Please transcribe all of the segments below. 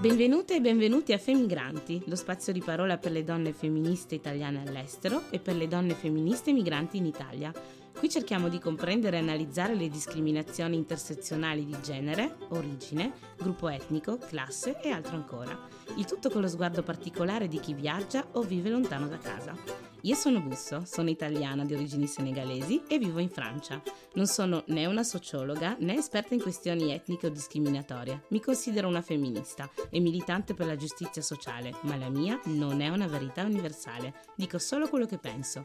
Benvenute e benvenuti a Femigranti, lo spazio di parola per le donne femministe italiane all'estero e per le donne femministe migranti in Italia. Qui cerchiamo di comprendere e analizzare le discriminazioni intersezionali di genere, origine, gruppo etnico, classe e altro ancora. Il tutto con lo sguardo particolare di chi viaggia o vive lontano da casa. Io sono Busso, sono italiana di origini senegalesi e vivo in Francia. Non sono né una sociologa né esperta in questioni etniche o discriminatorie. Mi considero una femminista e militante per la giustizia sociale, ma la mia non è una verità universale. Dico solo quello che penso.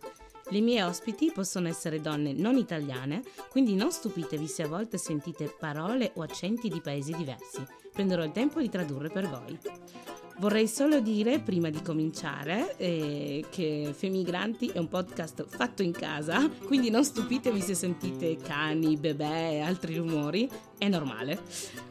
Le mie ospiti possono essere donne non italiane, quindi non stupitevi se a volte sentite parole o accenti di paesi diversi. Prenderò il tempo di tradurre per voi. Vorrei solo dire, prima di cominciare, eh, che Femigranti è un podcast fatto in casa, quindi non stupitevi se sentite cani, bebè e altri rumori, è normale.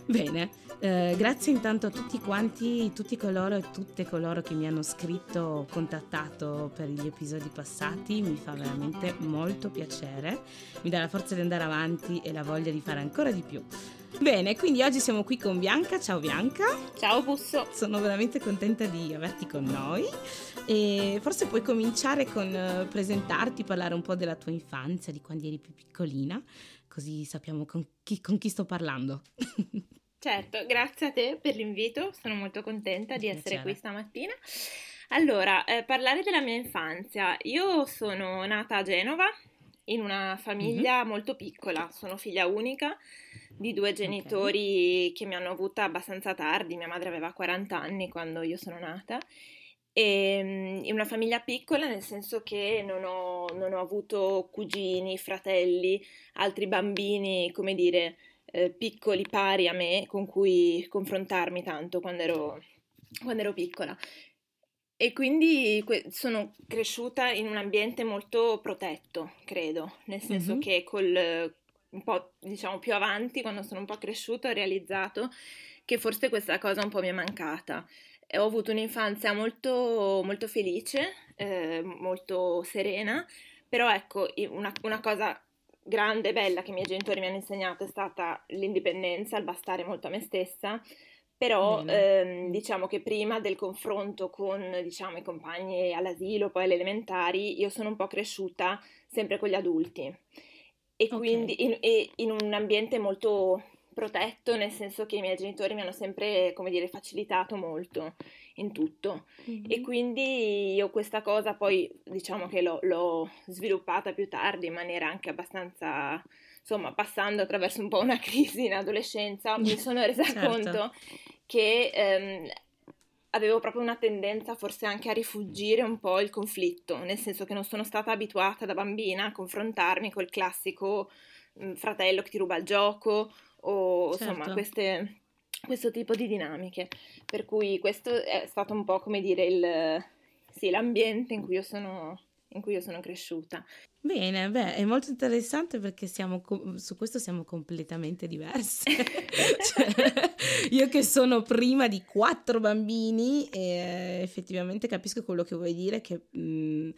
Bene, eh, grazie intanto a tutti quanti, tutti coloro e tutte coloro che mi hanno scritto o contattato per gli episodi passati, mi fa veramente molto piacere, mi dà la forza di andare avanti e la voglia di fare ancora di più. Bene, quindi oggi siamo qui con Bianca. Ciao Bianca. Ciao Busso. Sono veramente contenta di averti con noi e forse puoi cominciare con uh, presentarti, parlare un po' della tua infanzia, di quando eri più piccolina, così sappiamo con chi, con chi sto parlando. certo, grazie a te per l'invito, sono molto contenta di essere qui stamattina. Allora, eh, parlare della mia infanzia. Io sono nata a Genova in una famiglia mm-hmm. molto piccola, sono figlia unica di due genitori okay. che mi hanno avuta abbastanza tardi, mia madre aveva 40 anni quando io sono nata, e ehm, in una famiglia piccola nel senso che non ho, non ho avuto cugini, fratelli, altri bambini, come dire, eh, piccoli pari a me con cui confrontarmi tanto quando ero, quando ero piccola. E quindi sono cresciuta in un ambiente molto protetto, credo, nel senso mm-hmm. che col, un po' diciamo più avanti, quando sono un po' cresciuta, ho realizzato che forse questa cosa un po' mi è mancata. E ho avuto un'infanzia molto, molto felice, eh, molto serena, però ecco, una, una cosa grande e bella che i miei genitori mi hanno insegnato è stata l'indipendenza, il bastare molto a me stessa, però ehm, diciamo che prima del confronto con diciamo, i compagni all'asilo, poi alle elementari, io sono un po' cresciuta sempre con gli adulti e okay. quindi in, in, un ambiente molto protetto, nel senso che i miei genitori mi hanno sempre, come dire, facilitato molto in tutto. Mm-hmm. E quindi io questa cosa poi diciamo che l'ho, l'ho, sviluppata più tardi in maniera anche abbastanza, insomma, passando attraverso un po' una crisi in adolescenza, mi sono resa certo. conto che ehm, avevo proprio una tendenza forse anche a rifugire un po' il conflitto, nel senso che non sono stata abituata da bambina a confrontarmi col classico mh, mm, fratello che ti ruba il gioco o certo. insomma queste, questo tipo di dinamiche. Per cui questo è stato un po' come dire il, sì, l'ambiente in cui io sono in cui io sono cresciuta. Bene, beh, è molto interessante perché siamo, su questo siamo completamente diverse. cioè, io che sono prima di quattro bambini, e effettivamente capisco quello che vuoi dire, che... Mh,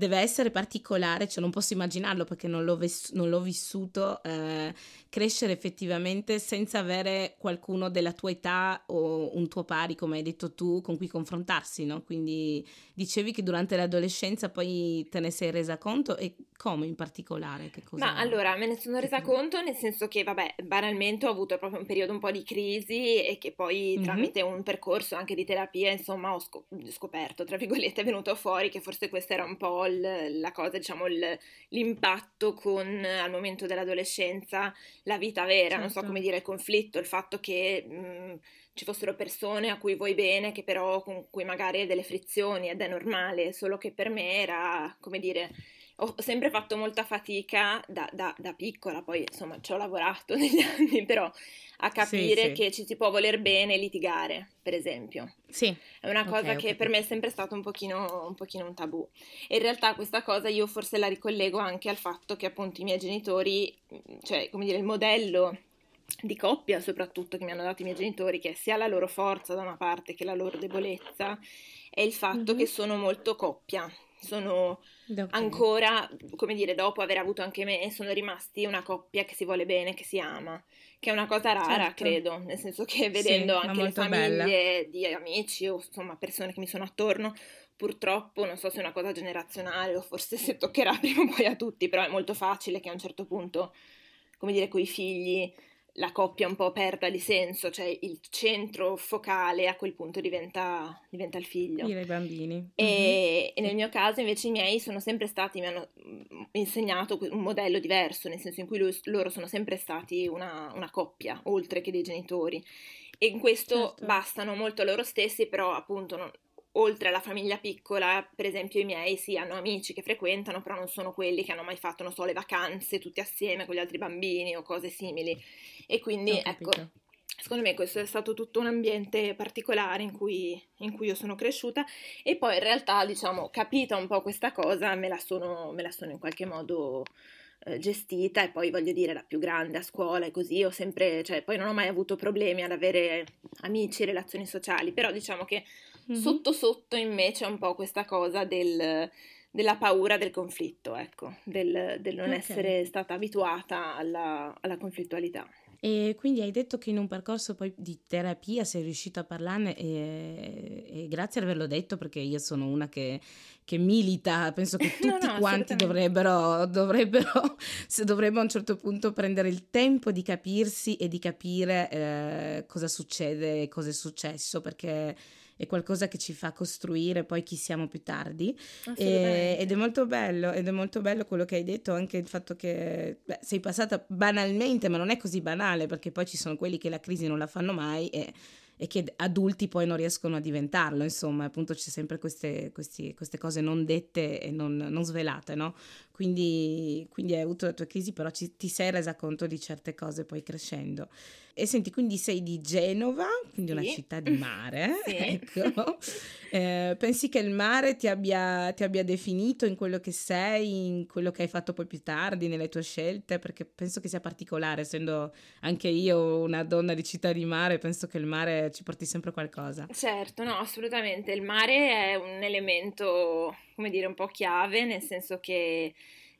deve essere particolare, cioè non posso immaginarlo perché non l'ho, ves- non l'ho vissuto, eh, crescere effettivamente senza avere qualcuno della tua età o un tuo pari, come hai detto tu, con cui confrontarsi, no? Quindi dicevi che durante l'adolescenza poi te ne sei resa conto e come in particolare? Che cosa... Ma allora, me ne sono resa conto nel senso che, vabbè, banalmente ho avuto proprio un periodo un po' di crisi e che poi mm-hmm. tramite un percorso anche di terapia, insomma, ho scoperto, tra virgolette, è venuto fuori che forse questa era un po' il, la cosa, diciamo, il, l'impatto con al momento dell'adolescenza, la vita vera, certo. non so come certo. dire, il conflitto, il fatto che mh, ci fossero persone a cui vuoi bene, che però con cui magari hai delle frizioni ed è normale, solo che per me era, come dire ho sempre fatto molta fatica da, da, da, piccola, poi insomma ci ho lavorato negli anni, però a capire sì, sì. che ci si può voler bene e litigare, per esempio. Sì. È una cosa okay, che okay. per me è sempre stato un pochino, un pochino un tabù. E in realtà questa cosa io forse la ricollego anche al fatto che appunto i miei genitori, cioè come dire il modello di coppia soprattutto che mi hanno dato i miei genitori, che è sia la loro forza da una parte che la loro debolezza, è il fatto mm-hmm. che sono molto coppia sono okay. ancora, come dire, dopo aver avuto anche me, sono rimasti una coppia che si vuole bene, che si ama, che è una cosa rara, certo. credo, nel senso che vedendo sì, anche le famiglie bella. di amici o insomma persone che mi sono attorno, purtroppo non so se è una cosa generazionale o forse se toccherà prima o poi a tutti, però è molto facile che a un certo punto, come dire, coi figli la coppia un po' perda di senso, cioè il centro focale a quel punto diventa, diventa il figlio. I bambini. E, mm-hmm. e, nel mio caso invece i miei sono sempre stati, mi hanno mm, insegnato un modello diverso, nel senso in cui lui, loro sono sempre stati una, una, coppia, oltre che dei genitori. E in questo certo. bastano molto loro stessi, però appunto non, oltre alla famiglia piccola, per esempio i miei sì, hanno amici che frequentano, però non sono quelli che hanno mai fatto, non so, le vacanze tutti assieme con gli altri bambini o cose simili. E quindi, ecco, secondo me questo è stato tutto un ambiente particolare in cui, in cui, io sono cresciuta e poi in realtà, diciamo, capita un po' questa cosa, me la sono, me la sono in qualche modo eh, gestita e poi voglio dire la più grande a scuola e così ho sempre, cioè poi non ho mai avuto problemi ad avere amici, relazioni sociali, però diciamo che mm-hmm. sotto sotto in me c'è un po' questa cosa del della paura del conflitto, ecco, del, del non okay. essere stata abituata alla, alla conflittualità. E quindi hai detto che in un percorso poi di terapia sei riuscita a parlarne e, e grazie ad averlo detto perché io sono una che, che milita, penso che tutti no, no, quanti dovrebbero, dovrebbero, se dovrebbero a un certo punto prendere il tempo di capirsi e di capire eh, cosa succede, cosa è successo perché è qualcosa che ci fa costruire poi chi siamo più tardi e, ed è molto bello ed è molto bello quello che hai detto anche il fatto che beh, sei passata banalmente ma non è così banale perché poi ci sono quelli che la crisi non la fanno mai e e che adulti poi non riescono a diventarlo, insomma, appunto c'è sempre queste, questi, queste cose non dette e non, non svelate, no? Quindi, quindi, hai avuto la tua crisi, però ci, ti sei resa conto di certe cose poi crescendo. E senti, quindi sei di Genova, quindi sì. una città di mare, sì. ecco. Eh, pensi che il mare ti abbia, ti abbia, definito in quello che sei, in quello che hai fatto poi più tardi, nelle tue scelte? Perché penso che sia particolare, essendo anche io una donna di città di mare, penso che il mare ci porti sempre qualcosa. Certo, no, assolutamente. Il mare è un elemento, come dire, un po' chiave, nel senso che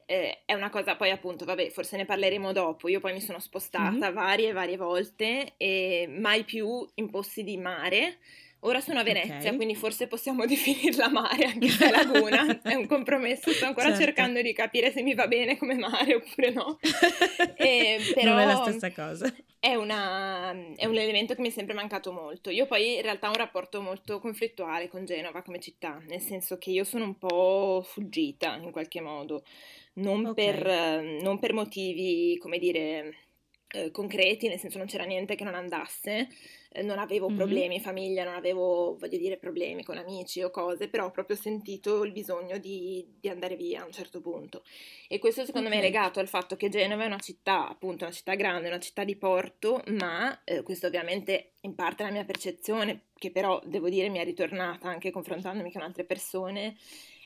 eh, è una cosa poi appunto, vabbè, forse ne parleremo dopo. Io poi mi sono spostata mm-hmm. varie varie volte e mai più in posti di mare. Ora sono a Venezia, okay. quindi forse possiamo definirla mare anche se laguna, è un compromesso, sto ancora certo. cercando di capire se mi va bene come mare oppure no. E, però non è la stessa cosa. È, una, è, un elemento che mi è sempre mancato molto. Io poi in realtà ho un rapporto molto conflittuale con Genova come città, nel senso che io sono un po' fuggita in qualche modo non, okay. per, non per motivi, come dire, eh, concreti, nel senso non c'era niente che non andasse, non avevo mm-hmm. problemi in famiglia, non avevo, voglio dire, problemi con amici o cose, però ho proprio sentito il bisogno di, di andare via a un certo punto. E questo secondo okay. me è legato al fatto che Genova è una città, appunto, una città grande, una città di porto, ma eh, questo ovviamente in parte è la mia percezione, che però devo dire mi è ritornata anche confrontandomi con altre persone,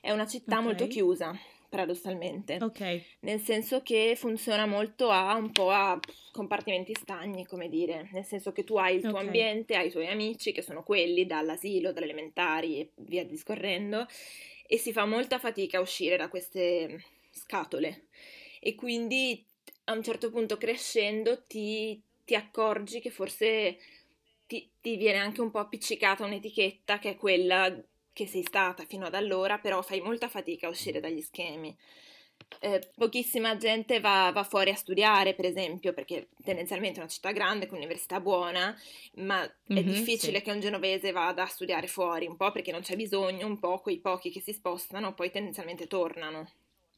è una città okay. molto chiusa, paradossalmente. Ok. Nel senso che funziona molto a un po' a compartimenti stagni, come dire, nel senso che tu hai il tuo okay. ambiente, hai i tuoi amici che sono quelli dall'asilo, dalle elementari e via discorrendo e si fa molta fatica a uscire da queste scatole e quindi a un certo punto crescendo ti, ti accorgi che forse ti, ti viene anche un po' appiccicata un'etichetta che è quella che sei stata fino ad allora, però fai molta fatica a uscire dagli schemi. Eh, pochissima gente va, va, fuori a studiare, per esempio, perché tendenzialmente è una città grande con un'università buona, ma mm-hmm, è difficile sì. che un genovese vada a studiare fuori, un po' perché non c'è bisogno, un po' quei pochi che si spostano poi tendenzialmente tornano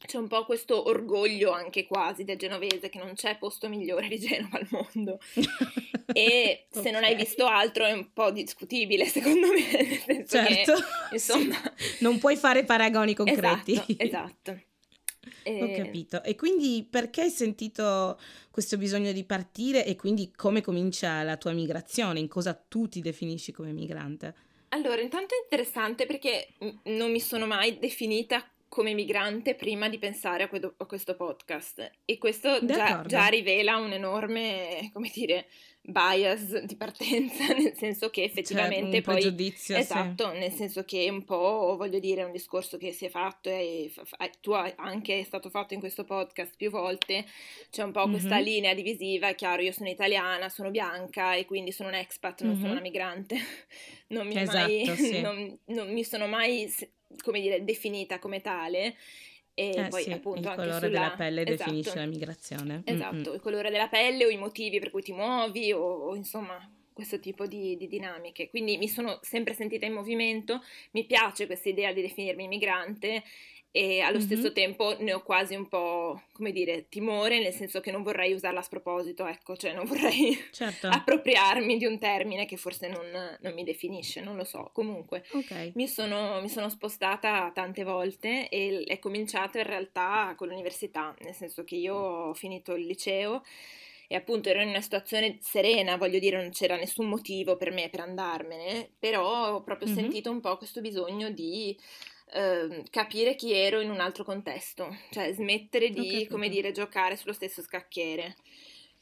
c'è un po' questo orgoglio anche quasi del genovese che non c'è posto migliore di Genova al mondo e se okay. non hai visto altro è un po' discutibile secondo me nel senso certo. che insomma non puoi fare paragoni concreti esatto, esatto. E... Ho capito. E quindi perché hai sentito questo bisogno di partire e quindi come comincia la tua migrazione? In cosa tu ti definisci come migrante? Allora, intanto è interessante perché non mi sono mai definita come migrante prima di pensare a, que- a questo podcast e questo già, già, rivela un enorme, come dire, bias di partenza, nel senso che effettivamente cioè, poi... Pregiudizio, esatto, sì. nel senso che un po', voglio dire, è un discorso che si è fatto e tu hai anche è stato fatto in questo podcast più volte, c'è un po' mm-hmm. questa linea divisiva, è chiaro, io sono italiana, sono bianca e quindi sono un expat, non mm-hmm. sono una migrante, non mi, esatto, mai, sì. non, non mi sono mai come dire, definita come tale. E eh poi sì, appunto il colore sulla... della pelle esatto. definisce la migrazione. Esatto, Mm-mm. il colore della pelle o i motivi per cui ti muovi o, o insomma questo tipo di, di, dinamiche. Quindi mi sono sempre sentita in movimento, mi piace questa idea di definirmi migrante e allo mm-hmm. stesso tempo ne ho quasi un po', come dire, timore, nel senso che non vorrei usarla a sproposito, ecco, cioè non vorrei certo. appropriarmi di un termine che forse non, non, mi definisce, non lo so. Comunque, okay. mi, sono, mi, sono, spostata tante volte e è cominciato in realtà con l'università, nel senso che io ho finito il liceo e appunto ero in una situazione serena, voglio dire, non c'era nessun motivo per me per andarmene, però ho proprio mm-hmm. sentito un po' questo bisogno di eh, capire chi ero in un altro contesto, cioè smettere di, come dire, giocare sullo stesso scacchiere.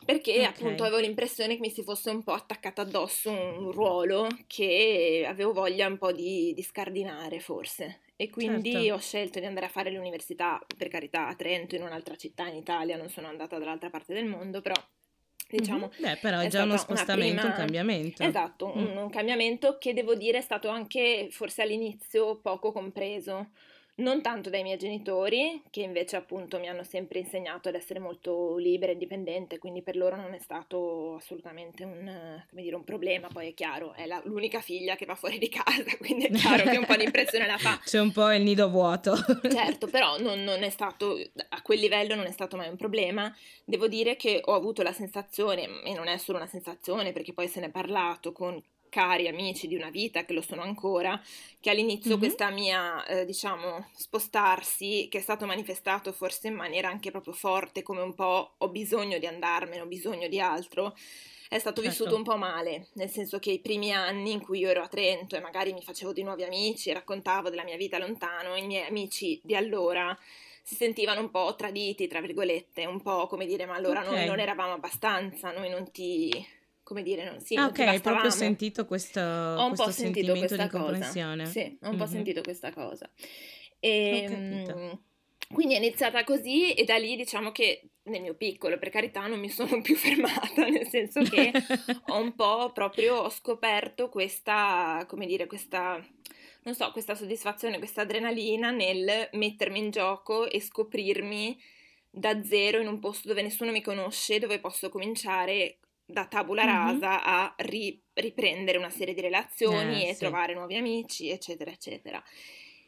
Perché okay. appunto avevo l'impressione che mi si fosse un po' attaccata addosso un ruolo che avevo voglia un po' di, di scardinare forse. E quindi certo. ho scelto di andare a fare l'università, per carità, a Trento, in un'altra città in Italia, non sono andata dall'altra parte del mondo, però diciamo. Mm-hmm. Beh, però è, è già uno spostamento, prima... un cambiamento. Esatto, mm. un, un, cambiamento che devo dire è stato anche forse all'inizio poco compreso non tanto dai miei genitori, che invece appunto mi hanno sempre insegnato ad essere molto libera e indipendente, quindi per loro non è stato assolutamente un, dire, un problema, poi è chiaro, è la, l'unica figlia che va fuori di casa, quindi è chiaro che un po' di impressione la fa. C'è un po' il nido vuoto. certo, però non, non, è stato, a quel livello non è stato mai un problema, devo dire che ho avuto la sensazione, e non è solo una sensazione perché poi se ne è parlato con cari amici di una vita che lo sono ancora, che all'inizio mm-hmm. questa mia, eh, diciamo, spostarsi, che è stato manifestato forse in maniera anche proprio forte, come un po' ho bisogno di andarmene, ho bisogno di altro, è stato certo. vissuto un po' male, nel senso che i primi anni in cui io ero a Trento e magari mi facevo di nuovi amici, raccontavo della mia vita lontano, i miei amici di allora si sentivano un po' traditi, tra virgolette, un po' come dire, ma allora okay. noi non eravamo abbastanza, noi non ti come dire, non, sì, ah, ok, hai proprio sentito questo, ho un questo po' sentito questa cosa. Sì, ho un mm-hmm. po' sentito questa cosa. E, quindi è iniziata così e da lì diciamo che nel mio piccolo, per carità, non mi sono più fermata, nel senso che ho un po' proprio ho scoperto questa, come dire, questa non so, questa soddisfazione, questa adrenalina nel mettermi in gioco e scoprirmi da zero in un posto dove nessuno mi conosce, dove posso cominciare da tabula rasa mm-hmm. a ri- riprendere una serie di relazioni eh, e sì. trovare nuovi amici, eccetera, eccetera.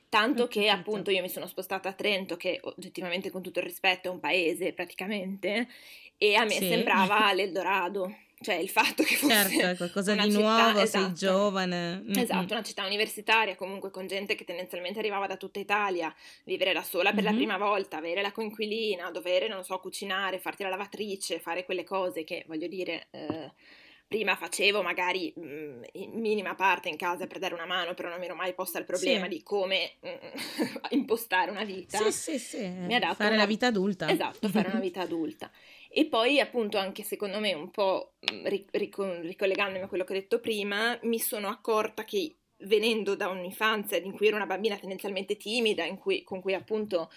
Tanto che appunto io mi sono spostata a Trento, che oggettivamente con tutto il rispetto è un paese praticamente, e a me Sì. sembrava l'Eldorado. Cioè il fatto che fosse Certo, qualcosa di città- nuovo, sei esatto. giovane. Mm, Esatto, una città universitaria, comunque con gente che tendenzialmente arrivava da tutta Italia, vivere da sola per la Mhm. prima volta, avere la coinquilina, dovere, non so, cucinare, farti la lavatrice, fare quelle cose che, voglio dire, eh, prima facevo magari mh, in minima parte in casa per dare una mano, però non mi ero mai posta il problema Sì. di come mm, impostare una vita. Sì, sì, sì. Mi ha dato Fare una- la vita adulta. Esatto, fare una vita adulta. E poi appunto anche secondo me un po' mh, ri- rico- ricollegandomi a quello che ho detto prima, mi sono accorta che venendo da un'infanzia in cui ero una bambina tendenzialmente timida, in cui- con cui appunto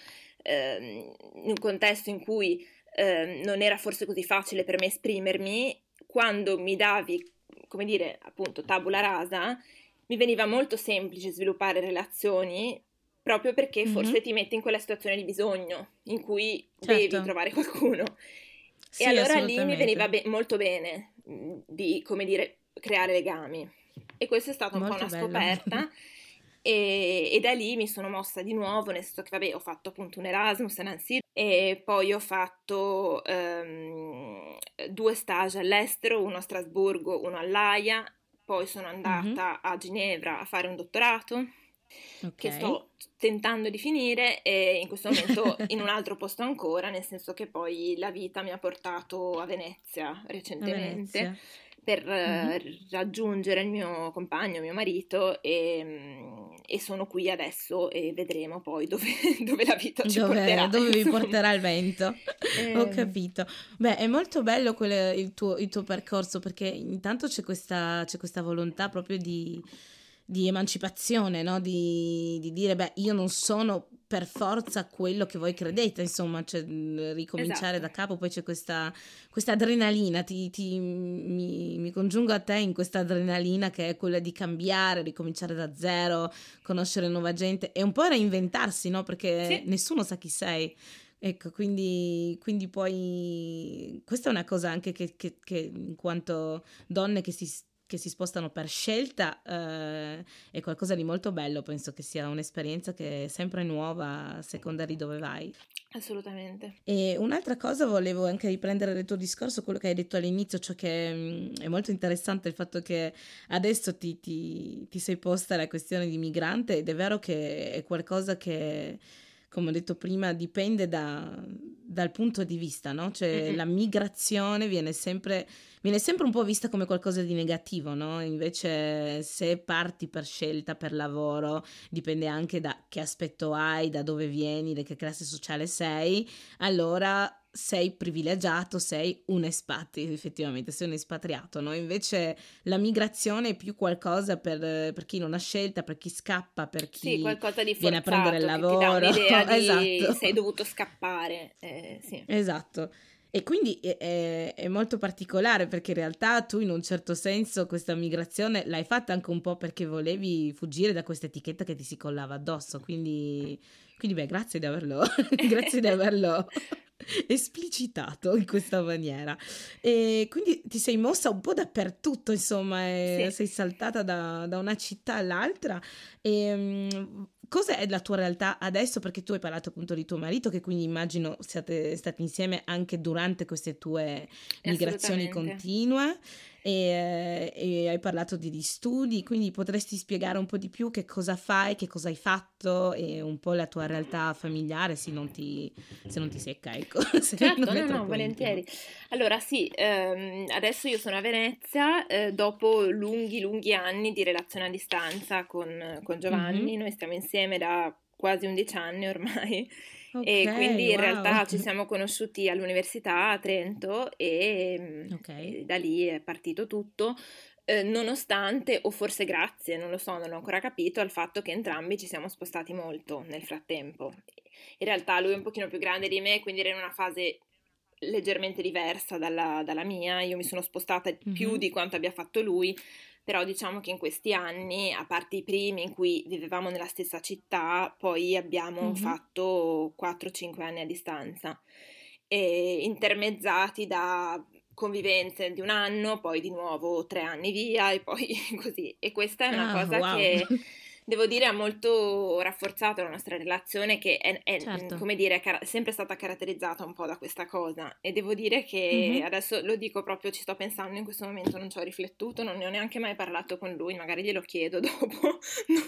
ehm, in un contesto in cui ehm, non era forse così facile per me esprimermi, quando mi davi, come dire, appunto tabula rasa, mi veniva molto semplice sviluppare relazioni proprio perché Mhm. forse ti metti in quella situazione di bisogno in cui Certo. devi trovare qualcuno. Sì, e allora lì mi veniva be- molto bene mh, di, come dire, creare legami. E questa è stata un Molto po' una scoperta. E, e da lì mi sono mossa di nuovo, nel senso che vabbè, ho fatto appunto un Erasmus a Nancy e poi ho fatto ehm, due stage all'estero, uno a Strasburgo, uno all'Aia, poi sono andata a Ginevra a fare un dottorato che Ok. sto tentando di finire e in questo momento in un altro posto ancora, nel senso che poi la vita mi ha portato a Venezia A recentemente. Venezia. per mm-hmm. raggiungere il mio compagno, mio marito e, mm, e, sono qui adesso e vedremo poi dove, dove la vita ci dove, porterà. Dove vi porterà il vento. Eh... Ho capito. Beh, è molto bello quel, il, tuo, il, tuo, percorso perché intanto c'è questa, c'è questa volontà proprio di di emancipazione, no? di, di, dire, beh, io non sono per forza quello che voi credete, insomma, cioè, ricominciare esatto. da capo, poi c'è questa, questa adrenalina, ti, ti, mi, mi, congiungo a te in questa adrenalina che è quella di cambiare, ricominciare da zero, conoscere nuova gente e un po' reinventarsi, no? Perché sì. nessuno sa chi sei. Ecco, quindi, quindi, poi questa è una cosa anche che, che, che in quanto donne che si che si spostano per scelta eh, è qualcosa di molto bello, penso che sia un'esperienza che è sempre nuova a seconda di dove vai. Assolutamente. E un'altra cosa volevo anche riprendere il tuo discorso, quello che hai detto all'inizio, cioè che mh, è molto interessante il fatto che adesso ti, ti, ti sei posta la questione di migrante ed è vero che è qualcosa che come ho detto prima, dipende da, dal punto di vista, no? Cioè mm-hmm. la migrazione viene sempre viene sempre un po' vista come qualcosa di negativo, no? Invece se parti per scelta, per lavoro, dipende anche da che aspetto hai, da dove vieni, da che classe sociale sei, allora sei privilegiato, sei un espatrio, effettivamente, sei un espatriato, no? Invece la migrazione è più qualcosa per, per, chi non ha scelta, per chi scappa, per chi sì, qualcosa di viene a prendere il lavoro. Ti dà esatto. sei dovuto scappare. Eh, sì. Esatto. E quindi è, è, molto particolare perché in realtà tu in un certo senso questa migrazione l'hai fatta anche un po' perché volevi fuggire da questa etichetta che ti si collava addosso. Quindi, quindi beh, grazie di averlo, grazie di averlo esplicitato in questa maniera. E quindi ti sei mossa un po' dappertutto, insomma, sì. sei saltata da, da, una città all'altra. E, um, Cos'è la tua realtà adesso? Perché tu hai parlato appunto di tuo marito, che quindi immagino siate stati insieme anche durante queste tue migrazioni continue e, e, hai parlato di, studi, quindi potresti spiegare un po' di più che cosa fai, che cosa hai fatto e un po' la tua realtà familiare se non ti, se non ti secca, ecco. certo, no, no, volentieri. Allora sì, ehm, adesso io sono a Venezia eh, dopo lunghi, lunghi anni di relazione a distanza con, con Giovanni, mm-hmm. noi stiamo insieme da quasi 11 anni ormai. Okay, e quindi in wow. realtà ci siamo conosciuti all'università a Trento e, mm, okay. e da lì è partito tutto. Eh, nonostante, o forse grazie, non lo so, non ho ancora capito, al fatto che entrambi ci siamo spostati molto nel frattempo. In realtà lui è un pochino più grande di me, quindi era in una fase leggermente diversa dalla, dalla mia. Io mi sono spostata mm-hmm. più di quanto abbia fatto lui, però diciamo che in questi anni, a parte i primi in cui vivevamo nella stessa città, poi abbiamo mm-hmm. fatto 4-5 anni a distanza, e intermezzati da convivenze di un anno, poi di nuovo tre anni via e poi così. E questa è una ah, cosa wow. che devo dire ha molto rafforzato la nostra relazione che è, è certo. come dire, è sempre stata caratterizzata un po' da questa cosa e devo dire che mm-hmm. adesso lo dico proprio, ci sto pensando in questo momento, non ci ho riflettuto, non ne ho neanche mai parlato con lui, magari glielo chiedo dopo,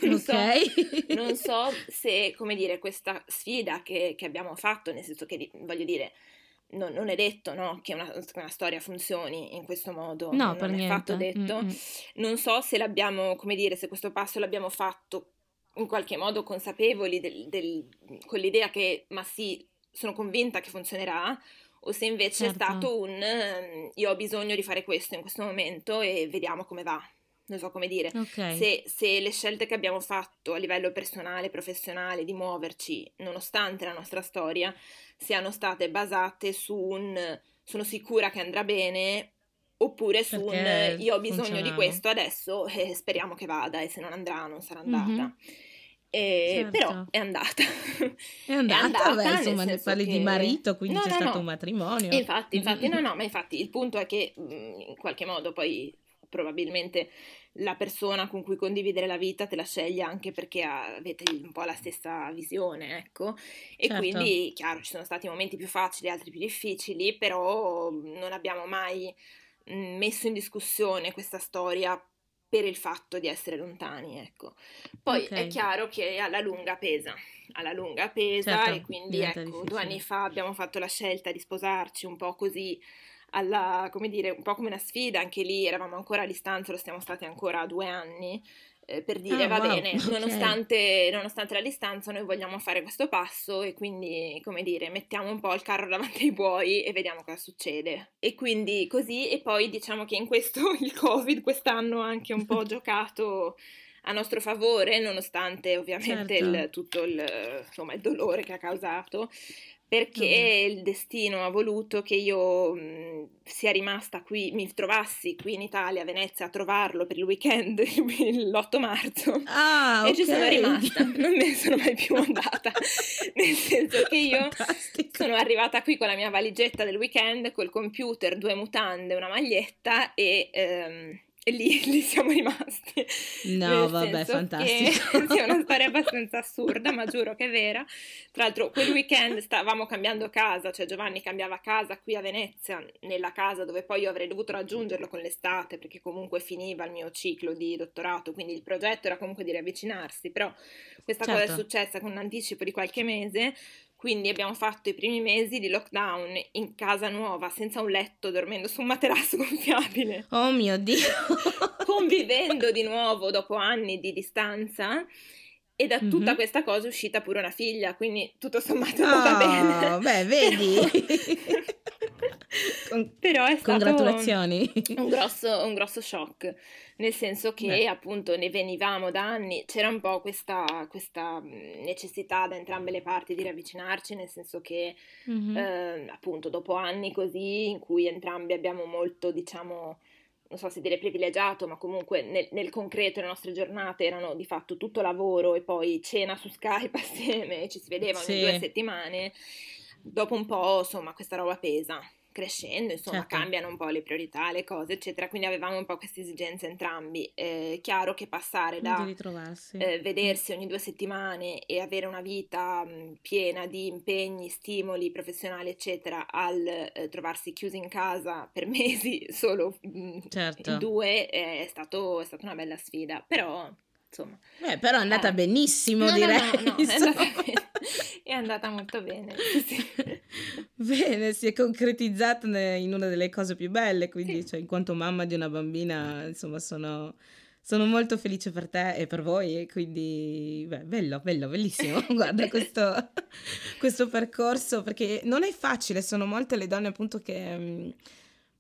non, okay. so, non so se, come dire, questa sfida che, che abbiamo fatto, nel senso che voglio dire non, non, è detto no, che una, una, storia funzioni in questo modo, no, non è niente. fatto detto. Mm-hmm. Non so se l'abbiamo, come dire, se questo passo l'abbiamo fatto in qualche modo consapevoli del, del, con l'idea che, ma sì, sono convinta che funzionerà, o se invece certo. è stato un io ho bisogno di fare questo in questo momento e vediamo come va non so come dire, okay. se, se, le scelte che abbiamo fatto a livello personale, professionale, di muoverci, nonostante la nostra storia, siano state basate su un sono sicura che andrà bene, oppure su Perché un io ho bisogno di questo adesso e speriamo che vada e se non andrà non sarà andata. Mm-hmm. E, certo. Però è andata. È andata, è andata beh, insomma, ne parli che... di marito, quindi no, c'è no, stato no. un matrimonio. Infatti, infatti, no, no, ma infatti il punto è che in qualche modo poi probabilmente la persona con cui condividere la vita te la sceglie anche perché avete un po' la stessa visione, ecco. E certo. quindi, chiaro, ci sono stati momenti più facili, altri più difficili, però non abbiamo mai messo in discussione questa storia per il fatto di essere lontani, ecco. Poi okay. è chiaro che alla lunga pesa, alla lunga pesa certo, e quindi ecco, due anni fa abbiamo fatto la scelta di sposarci un po' così alla, come dire, un po' come una sfida, anche lì eravamo ancora a distanza, lo siamo stati ancora due anni, eh, per dire, ah, va wow, bene, okay. nonostante, nonostante, la distanza noi vogliamo fare questo passo e quindi, come dire, mettiamo un po' il carro davanti ai buoi e vediamo cosa succede. E quindi così, e poi diciamo che in questo il Covid quest'anno ha anche un po' giocato a nostro favore, nonostante ovviamente certo. il, tutto il, insomma, il dolore che ha causato perché mm. il destino ha voluto che io mh, sia rimasta qui, mi trovassi qui in Italia, a Venezia, a trovarlo per il weekend l'8 marzo ah, e okay. ci sono rimasta, non me ne sono mai più andata, nel senso che io Fantastico. sono arrivata qui con la mia valigetta del weekend, col computer, due mutande, una maglietta e... Ehm, e lì, lì, siamo rimasti. No, vabbè, fantastico. Che, è una storia abbastanza assurda, ma giuro che è vera. Tra l'altro, quel weekend stavamo cambiando casa, cioè Giovanni cambiava casa qui a Venezia, nella casa dove poi io avrei dovuto raggiungerlo con l'estate, perché comunque finiva il mio ciclo di dottorato, quindi il progetto era comunque di riavvicinarsi, però questa certo. cosa è certo. successa con un anticipo di qualche mese. Quindi abbiamo fatto i primi mesi di lockdown in casa nuova, senza un letto, dormendo su un materasso gonfiabile. Oh mio Dio! Convivendo di nuovo dopo anni di distanza. E da tutta mm-hmm. questa cosa è uscita pure una figlia, quindi tutto sommato va oh, bene. Beh, vedi? Con... Però è stato Congratulazioni. Un grosso, un grosso shock nel senso che Beh. appunto ne venivamo da anni, c'era un po' questa, questa, necessità da entrambe le parti di ravvicinarci, nel senso che mm-hmm. eh, appunto dopo anni così in cui entrambi abbiamo molto, diciamo, non so se dire privilegiato, ma comunque nel, nel, concreto le nostre giornate erano di fatto tutto lavoro e poi cena su Skype assieme e ci si vedeva ogni sì. due settimane, dopo un po' insomma questa roba pesa crescendo, insomma, certo. cambiano un po' le priorità, le cose, eccetera. Quindi avevamo un po' queste esigenze entrambi. Eh, chiaro che passare da eh, vedersi ogni due settimane e avere una vita mh, piena di impegni, stimoli professionali, eccetera, al eh, trovarsi chiusi in casa per mesi solo mh, certo. in due è, stato, è stata una bella sfida. Però insomma. Beh, però è andata eh. benissimo, no, direi. No, no, no è, andata molto bene. Sì. bene, si è concretizzato in una delle cose più belle, quindi sì. cioè, in quanto mamma di una bambina, insomma, sono, sono molto felice per te e per voi e quindi, beh, bello, bello, bellissimo. Guarda questo, questo percorso, perché non è facile, sono molte le donne appunto che mm,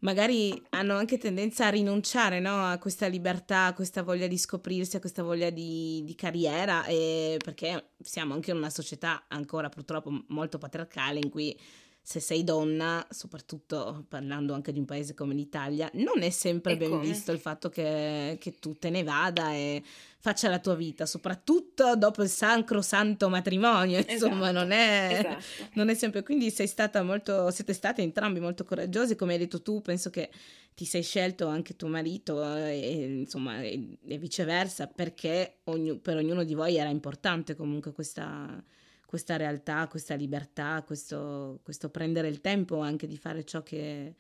magari hanno anche tendenza a rinunciare no? a questa libertà, a questa voglia di scoprirsi, a questa voglia di, di carriera, perché siamo anche in una società ancora purtroppo molto patriarcale in cui se sei donna, soprattutto parlando anche di un paese come l'Italia, non è sempre e ben come? visto il fatto che, che, tu te ne vada e faccia la tua vita, soprattutto dopo il sacro santo matrimonio, insomma, esatto, non, è, esatto. non, è, sempre. Quindi sei stata molto, siete state entrambi molto coraggiose, come hai detto tu, penso che ti sei scelto anche tuo marito eh, e, insomma, e, e viceversa, perché ogni, per ognuno di voi era importante comunque questa questa realtà, questa libertà, questo, questo prendere il tempo anche di fare ciò che,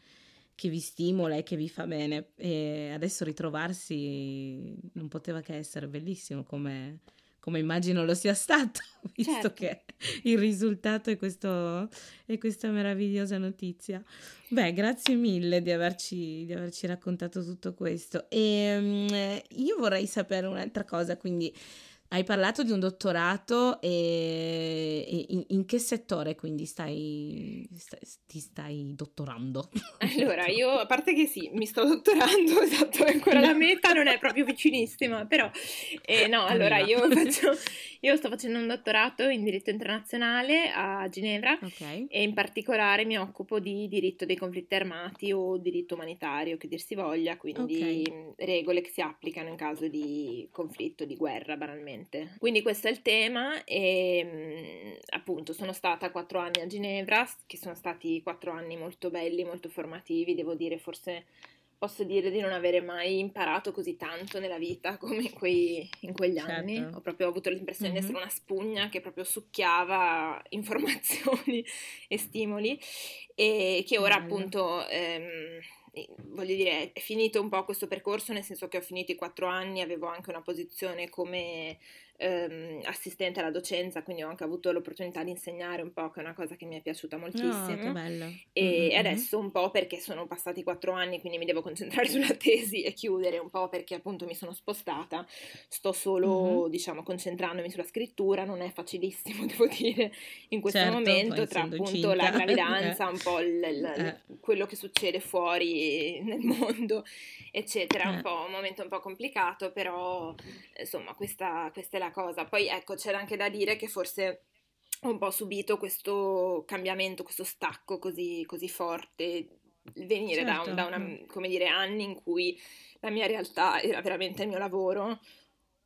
che vi stimola e che vi fa bene. E adesso ritrovarsi non poteva che essere bellissimo come, come immagino lo sia stato, visto certo. che il risultato è, questo, è, questa meravigliosa notizia. Beh, grazie mille di averci, di averci raccontato tutto questo. E um, io vorrei sapere un'altra cosa, quindi hai parlato di un dottorato e, e in, in, che settore quindi stai, stai, ti stai dottorando? Allora, io a parte che sì, mi sto dottorando, esatto, ancora la meta non è proprio vicinissima, però eh, no, allora io, faccio, io, sto facendo un dottorato in diritto internazionale a Ginevra okay. e in particolare mi occupo di diritto dei conflitti armati o diritto umanitario, che dir si voglia, quindi okay. regole che si applicano in caso di conflitto, di guerra banalmente. Quindi questo è il tema e appunto sono stata quattro anni a Ginevra, che sono stati quattro anni molto belli, molto formativi, devo dire forse posso dire di non avere mai imparato così tanto nella vita come in, quei, in quegli certo. anni. Ho proprio avuto l'impressione mm-hmm. di essere una spugna che proprio succhiava informazioni e stimoli e che ora Bello. appunto... Ehm, voglio dire, è finito un po' questo percorso, nel senso che ho finito i quattro anni, avevo anche una posizione come ehm, assistente alla docenza, quindi ho anche avuto l'opportunità di insegnare un po', che è una cosa che mi è piaciuta moltissimo. Oh. E mm-hmm. adesso un po' perché sono passati quattro anni, quindi mi devo concentrare sulla tesi e chiudere, un po' perché appunto mi sono spostata, sto solo, mm-hmm. diciamo, concentrandomi sulla scrittura, non è facilissimo, devo dire, in questo certo, momento, tra appunto cinta. la gravidanza, un po' il, il, eh. quello che succede fuori nel mondo, eccetera, eh. un po' un momento un po' complicato, però insomma questa, questa è la cosa. Poi ecco, c'era anche da dire che forse ho un po' subito questo cambiamento, questo stacco così, così forte, venire certo. da, da una, mm. come dire, anni in cui la mia realtà era veramente il mio lavoro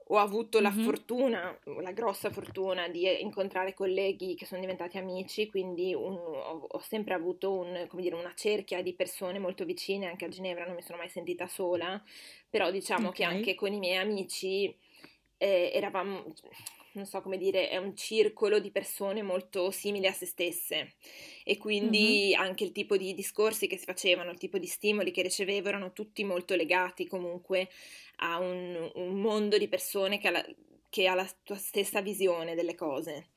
ho avuto la mm-hmm. fortuna, la grossa fortuna di incontrare colleghi che sono diventati amici, quindi un, ho, ho, sempre avuto un, dire, una cerchia di persone molto vicine, anche a Ginevra non mi sono mai sentita sola, però diciamo okay. che anche con i miei amici eh, eravamo, non so come dire, è un circolo di persone molto simili a se stesse e quindi mm-hmm. anche il tipo di discorsi che si facevano, il tipo di stimoli che ricevevo erano tutti molto legati comunque a un, un mondo di persone che ha, la, che ha la tua stessa visione delle cose.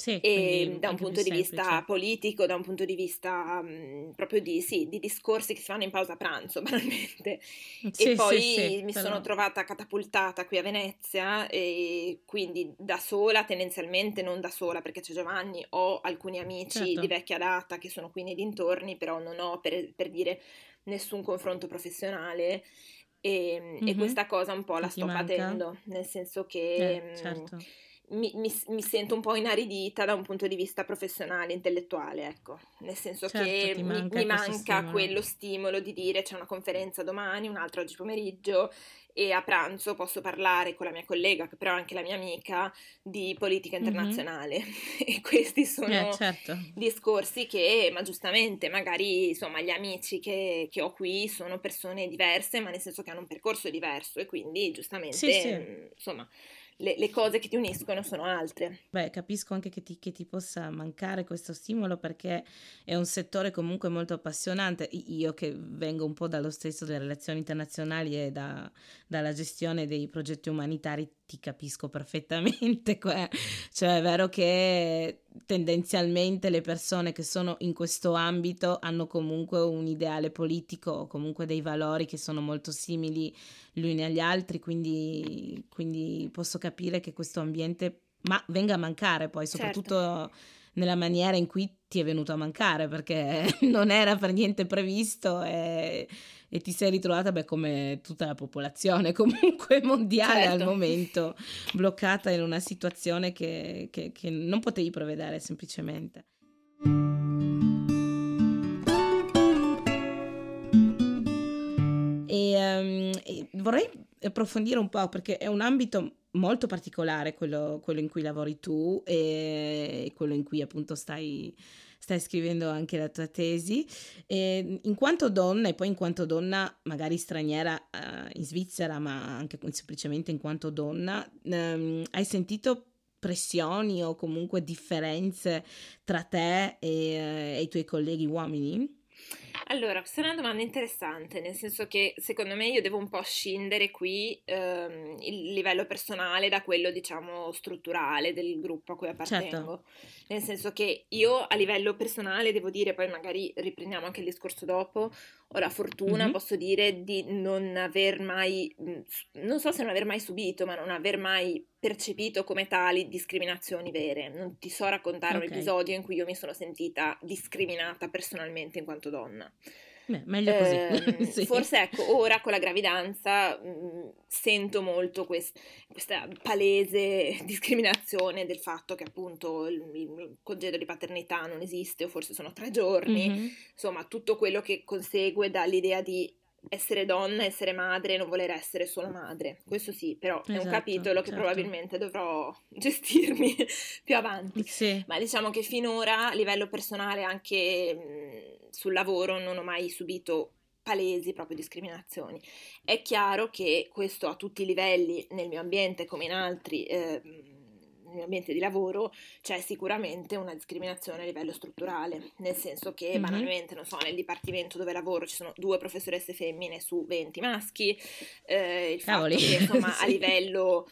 Sì, e da un punto di vista politico, da un punto di vista um, proprio di, sì, di, discorsi che si fanno in pausa pranzo, banalmente. Sì, e poi sì, mi però... sono trovata catapultata qui a Venezia e quindi da sola, tendenzialmente non da sola perché c'è Giovanni, ho alcuni amici certo. di vecchia data che sono qui nei dintorni, però non ho per, per dire nessun confronto professionale. E, mm-hmm. e, questa cosa un po' la sto manca? patendo, nel senso che eh, certo mi, mi, mi, sento un po' inaridita da un punto di vista professionale, intellettuale, ecco, nel senso certo, che mi, mi manca quello stimolo di dire c'è una conferenza domani, un'altra oggi pomeriggio e a pranzo posso parlare con la mia collega, che però è anche la mia amica, di politica internazionale. Mm-hmm. e questi sono eh, certo. discorsi che, ma giustamente, magari insomma gli amici che, che, ho qui sono persone diverse, ma nel senso che hanno un percorso diverso e quindi giustamente, sì, sì. insomma le, le, cose che ti uniscono sono altre. Beh, capisco anche che ti, che ti, possa mancare questo stimolo perché è un settore comunque molto appassionante. Io che vengo un po' dallo stesso delle relazioni internazionali e da, dalla gestione dei progetti umanitari, ti capisco perfettamente. cioè è vero che tendenzialmente le persone che sono in questo ambito hanno comunque un ideale politico o comunque dei valori che sono molto simili gli uni agli altri, quindi, quindi posso capire che questo ambiente ma venga a mancare poi, soprattutto certo. Nella maniera in cui ti è venuto a mancare, perché non era per niente previsto e e ti sei ritrovata, beh, come tutta la popolazione comunque mondiale certo. al momento, bloccata in una situazione che, che, che non potevi prevedere semplicemente. E, um, e vorrei approfondire un po' perché è un ambito molto particolare quello, quello in cui lavori tu e quello in cui appunto stai stai scrivendo anche la tua tesi. E in quanto donna, e poi in quanto donna magari straniera uh, in Svizzera, ma anche semplicemente in quanto donna, um, hai sentito pressioni o comunque differenze tra te e, uh, e i tuoi colleghi uomini? Allora, questa è una domanda interessante, nel senso che secondo me io devo un po' scindere qui ehm, il livello personale da quello, diciamo, strutturale del gruppo a cui appartengo. Certo. Nel senso che io a livello personale devo dire, poi magari riprendiamo anche il discorso dopo, ho la fortuna, mm-hmm. posso dire, di non aver mai, non so se non aver mai subito, ma non aver mai percepito come tali discriminazioni vere. Non ti so raccontare okay. un episodio in cui io mi sono sentita discriminata personalmente in quanto donna. Beh, meglio così. Eh, sì. Forse ecco, ora con la gravidanza mh, mm, sento molto quest- questa palese discriminazione del fatto che appunto il, il, congedo di paternità non esiste o forse sono tre giorni, mm-hmm. insomma tutto quello che consegue dall'idea di essere donna, essere madre, non voler essere solo madre. Questo sì, però esatto, è un esatto, capitolo che certo. probabilmente dovrò gestirmi più avanti. Sì. Ma diciamo che finora a livello personale anche mh, sul lavoro non ho mai subito palesi proprio discriminazioni. È chiaro che questo a tutti i livelli, nel mio ambiente come in altri, eh, nell'ambiente di lavoro c'è sicuramente una discriminazione a livello strutturale, nel senso che mm-hmm. banalmente, non so, nel dipartimento dove lavoro ci sono due professoresse femmine su 20 maschi, eh, il Cavoli. fatto che insomma sì. a livello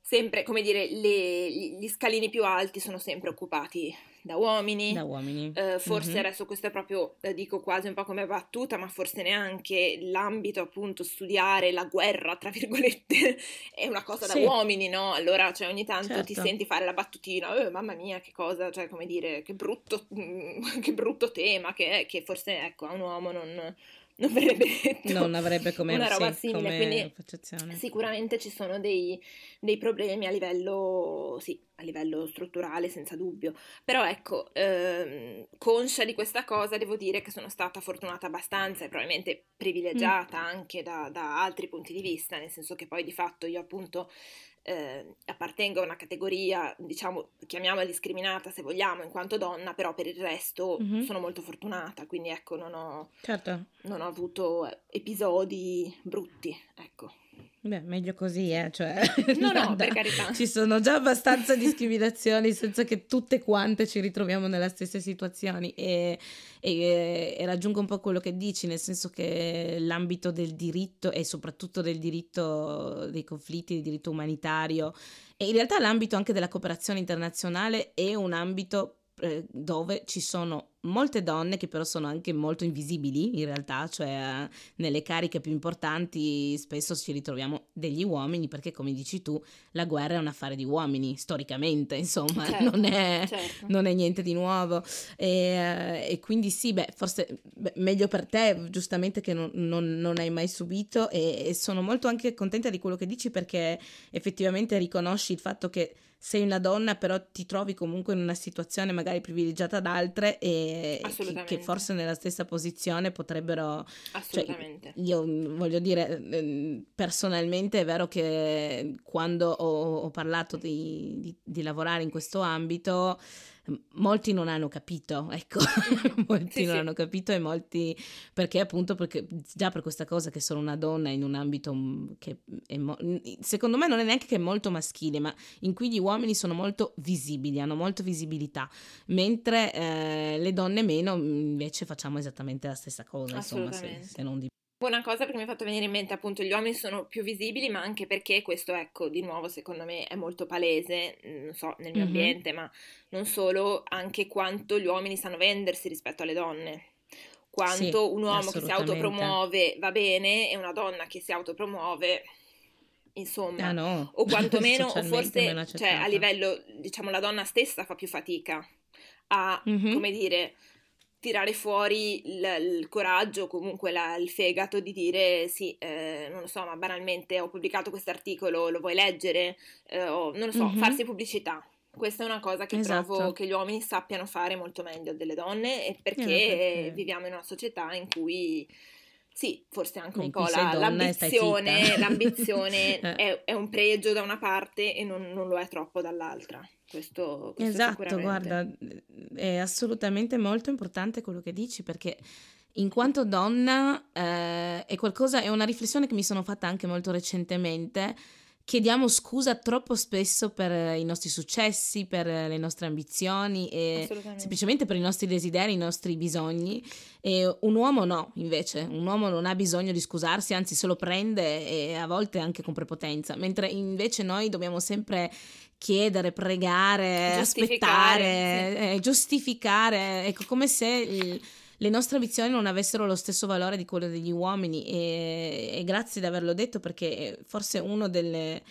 sempre, come dire, le, gli scalini più alti sono sempre occupati da uomini. Da uomini. Uh, forse mm-hmm. adesso questo è proprio, eh, dico quasi un po' come battuta, ma forse neanche l'ambito appunto studiare la guerra, tra virgolette, è una cosa sì. da uomini, no? Allora, cioè, ogni tanto certo. ti senti fare la battutina, oh, mamma mia, che cosa, cioè, come dire, che brutto, che brutto tema, che, che forse, ecco, a un uomo non non verrebbe detto non avrebbe come una roba sì, simile, quindi sicuramente ci sono dei, dei, problemi a livello, sì, a livello strutturale senza dubbio, però ecco, ehm, conscia di questa cosa devo dire che sono stata fortunata abbastanza e probabilmente privilegiata mm. anche da, da altri punti di vista, nel senso che poi di fatto io appunto eh, appartengo a una categoria, diciamo, chiamiamola discriminata se vogliamo, in quanto donna, però per il resto mm-hmm. sono molto fortunata, quindi ecco, non ho, certo. non ho avuto episodi brutti, ecco. Beh, meglio così, eh, cioè... No, no, per carità. Ci sono già abbastanza discriminazioni senza che tutte quante ci ritroviamo nelle stesse situazioni e, e, e, raggiungo un po' quello che dici, nel senso che l'ambito del diritto e soprattutto del diritto dei conflitti, del diritto umanitario e in realtà l'ambito anche della cooperazione internazionale è un ambito eh, dove ci sono molte donne che però sono anche molto invisibili in realtà, cioè nelle cariche più importanti spesso ci ritroviamo degli uomini perché come dici tu la guerra è un affare di uomini storicamente, insomma, certo, non, è, certo. non, è, niente di nuovo e, e quindi sì, beh, forse beh, meglio per te giustamente che non, non, non hai mai subito e, e sono molto anche contenta di quello che dici perché effettivamente riconosci il fatto che sei una donna, però ti trovi comunque in una situazione magari privilegiata da altre e che, che, forse nella stessa posizione potrebbero... Cioè, Assolutamente. Cioè, io voglio dire, ehm, personalmente è vero che quando ho, ho parlato di, di, di lavorare in questo ambito molti non hanno capito, ecco, molti sì, non sì. hanno capito e molti perché appunto perché già per questa cosa che sono una donna in un ambito mm, che mo- secondo me non è neanche che è molto maschile, ma in cui gli uomini sono molto visibili, hanno molto visibilità, mentre eh, le donne meno mm, invece facciamo esattamente la stessa cosa, insomma, se, se non di una cosa perché mi ha fatto venire in mente appunto gli uomini sono più visibili, ma anche perché questo, ecco, di nuovo secondo me è molto palese, mm, non so, nel mio mm-hmm. ambiente, ma non solo, anche quanto gli uomini sanno vendersi rispetto alle donne. Quanto sì, un uomo che si autopromuove va bene e una donna che si autopromuove insomma, ah, no. o quantomeno, o forse, cioè, a livello, diciamo, la donna stessa fa più fatica a, mm-hmm. come dire, tirare fuori il, il coraggio, comunque la, il fegato di dire sì, eh, non lo so, ma banalmente ho pubblicato questo articolo, lo vuoi leggere? Eh, o non lo so, mm-hmm. farsi pubblicità. Questa è una cosa che esatto. trovo che gli uomini sappiano fare molto meglio delle donne e perché, perché... viviamo in una società in cui sì, forse anche un po' la, l'ambizione, l'ambizione eh. è, è, un pregio da una parte e non, non lo è troppo dall'altra. Questo, questo esatto, guarda, è assolutamente molto importante quello che dici perché in quanto donna eh, è qualcosa, è una riflessione che mi sono fatta anche molto recentemente chiediamo scusa troppo spesso per i nostri successi, per le nostre ambizioni e semplicemente per i nostri desideri, i nostri bisogni. E un uomo no, invece, un uomo non ha bisogno di scusarsi, anzi se lo prende e a volte anche con prepotenza, mentre invece noi dobbiamo sempre chiedere, pregare, aspettare, sì. eh, giustificare, ecco come se... Il, le nostre ambizioni non avessero lo stesso valore di quello degli uomini e, e grazie di averlo detto perché forse uno delle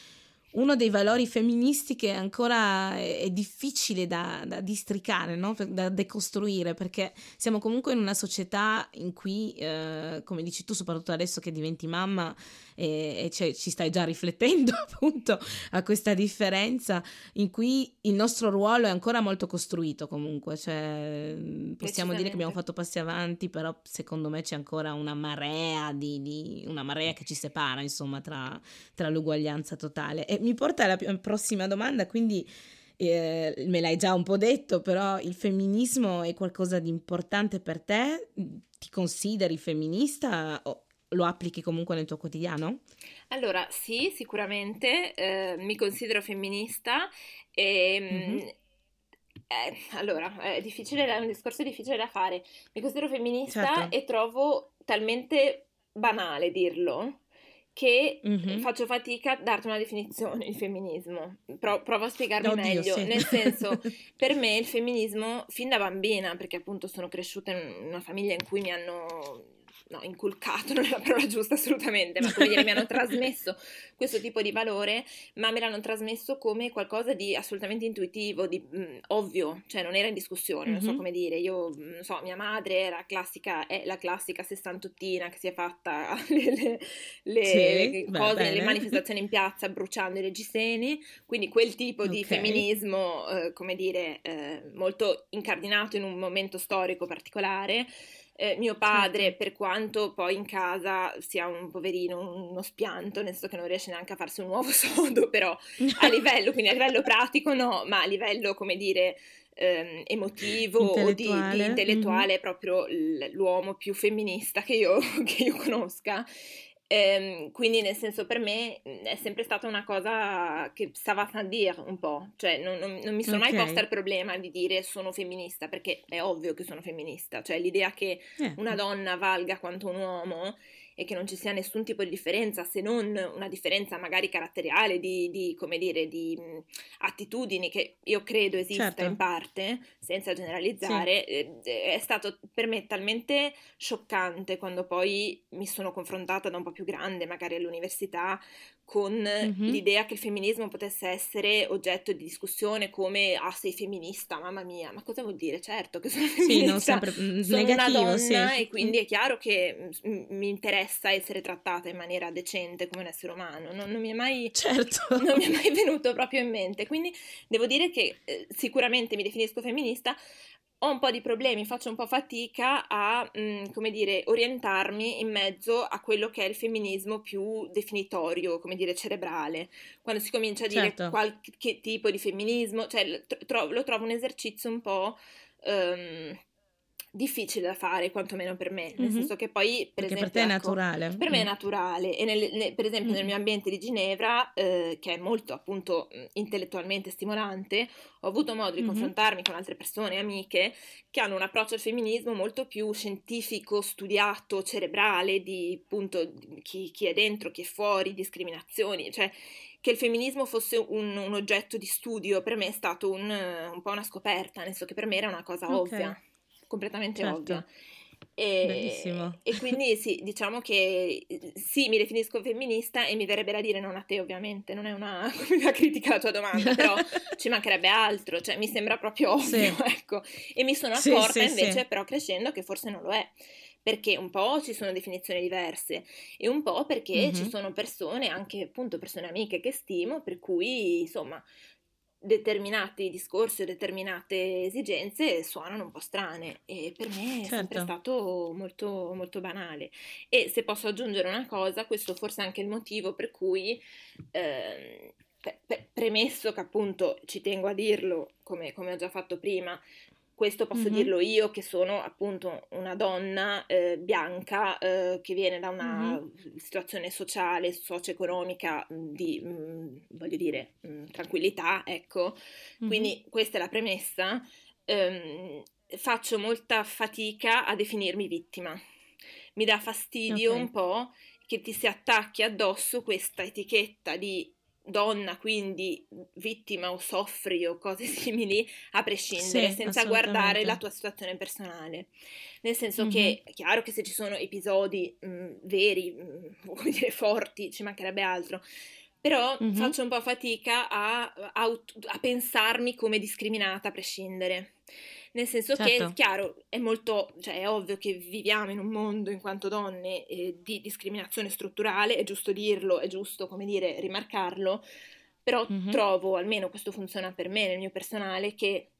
uno dei valori femministi che ancora è, è difficile da, da districare, no? da decostruire, perché siamo comunque in una società in cui, eh, come dici tu, soprattutto adesso che diventi mamma e, e cioè, ci stai già riflettendo appunto a questa differenza, in cui il nostro ruolo è ancora molto costruito comunque, cioè, possiamo dire che abbiamo fatto passi avanti, però secondo me c'è ancora una marea, di, di, una marea che ci separa, insomma, tra, tra l'uguaglianza totale. E mi porta alla prossima domanda, quindi eh, me l'hai già un po' detto, però il femminismo è qualcosa di importante per te? Ti consideri femminista o lo applichi comunque nel tuo quotidiano? Allora, sì, sicuramente eh, mi considero femminista e... Mm-hmm. Eh, allora, è difficile, è un discorso difficile da fare. Mi considero femminista certo. e trovo talmente banale dirlo che mm-hmm. faccio fatica a darti una definizione il femminismo. Pro- provo a spiegarmi Oddio, meglio. Sì. Nel senso, per me il femminismo, fin da bambina, perché appunto sono cresciuta in una famiglia in cui mi hanno no, inculcato non è la parola giusta assolutamente, ma come dire, mi hanno trasmesso questo tipo di valore, ma me l'hanno trasmesso come qualcosa di assolutamente intuitivo, di mh, mm, ovvio, cioè non era in discussione, mm-hmm. non so come dire, io mm, non so, mia madre era classica, è la classica sessantottina che si è fatta le, le, le, sì, le cose, le manifestazioni in piazza bruciando i reggiseni, quindi quel tipo okay. di femminismo, eh, come dire, eh, molto incardinato in un momento storico particolare. Eh, mio padre, per quanto poi in casa sia un poverino, uno spianto, nel senso che non riesce neanche a farsi un uovo sodo, però a livello, quindi a livello pratico no, ma a livello, come dire, ehm, emotivo o di, di intellettuale mm-hmm. è proprio l'uomo più femminista che io, che io conosca. Ehm, quindi nel senso per me mhmm, è sempre stata una cosa che stava a dire un po', cioè non, non, non mi sono okay. mai posta il problema di dire sono femminista perché è ovvio che sono femminista, cioè l'idea che eh. una donna valga quanto un uomo e che non ci sia nessun tipo di differenza se non una differenza magari caratteriale, di, di come dire, di attitudini che io credo esista certo. in parte, senza generalizzare, sì. eh, è stato per me talmente scioccante quando poi mi sono confrontata da un po' più grande, magari all'università, con mm-hmm. l'idea che il femminismo potesse essere oggetto di discussione come ah sei femminista, mamma mia, ma cosa vuol dire? Certo che sono femminista, sì, non sempre, mm, sono negativo, una donna sì. e quindi è chiaro che mm, mi interessa essere trattata in maniera decente come un essere umano, non, non, mi, è mai, certo. non mi è mai venuto proprio in mente, quindi devo dire che eh, sicuramente mi definisco femminista, ho un po' di problemi, faccio un po' fatica a, mh, mm, come dire, orientarmi in mezzo a quello che è il femminismo più definitorio, come dire, cerebrale. Quando si comincia a dire certo. qualche tipo di femminismo, cioè tro- lo trovo un esercizio un po'... Um, difficile da fare, quantomeno per me, nel mm-hmm. senso che poi, per esempio, per te è ecco, naturale. Per me è mm. naturale e nel, nel, per esempio mm-hmm. nel mio ambiente di Ginevra, eh, che è molto appunto intellettualmente stimolante, ho avuto modo di mm-hmm. confrontarmi con altre persone, amiche, che hanno un approccio al femminismo molto più scientifico, studiato, cerebrale, di appunto chi, chi è dentro, chi è fuori, discriminazioni, cioè che il femminismo fosse un, un, oggetto di studio per me è stato un, un, po' una scoperta, nel senso che per me era una cosa okay. ovvia completamente certo. ovvia. E, e, quindi sì, diciamo che sì, mi definisco femminista e mi verrebbe da dire non a te ovviamente, non è una, una critica alla tua domanda, però ci mancherebbe altro, cioè mi sembra proprio ovvio, sì. ecco. E mi sono accorta sì, sì, invece però crescendo che forse non lo è, perché un po' ci sono definizioni diverse e un po' perché mm-hmm. ci sono persone, anche appunto persone amiche che stimo, per cui insomma determinati discorsi o determinate esigenze suonano un po' strane e per me è sempre certo. stato molto, molto banale. E se posso aggiungere una cosa, questo forse è anche il motivo per cui, eh, pre- premesso che appunto ci tengo a dirlo, come, come ho già fatto prima, questo posso mm-hmm. dirlo io che sono appunto una donna eh, bianca eh, che viene da una mm-hmm. situazione sociale, socio-economica di, mh, voglio dire, mh, tranquillità, ecco. Mm-hmm. Quindi questa è la premessa. Ehm, faccio molta fatica a definirmi vittima. Mi dà fastidio okay. un po' che ti si attacchi addosso questa etichetta di donna, quindi vittima o soffri o cose simili, a prescindere, sì, senza guardare la tua situazione personale. Nel senso mm-hmm. che è chiaro che se ci sono episodi mh, mm, veri, mh, mm, come dire, forti, ci mancherebbe altro. Però mm-hmm. faccio un po' fatica a, a, a pensarmi come discriminata a prescindere nel senso certo. che, è chiaro, è molto, cioè è ovvio che viviamo in un mondo in quanto donne eh, di discriminazione strutturale, è giusto dirlo, è giusto, come dire, rimarcarlo, però mm-hmm. trovo, almeno questo funziona per me nel mio personale, che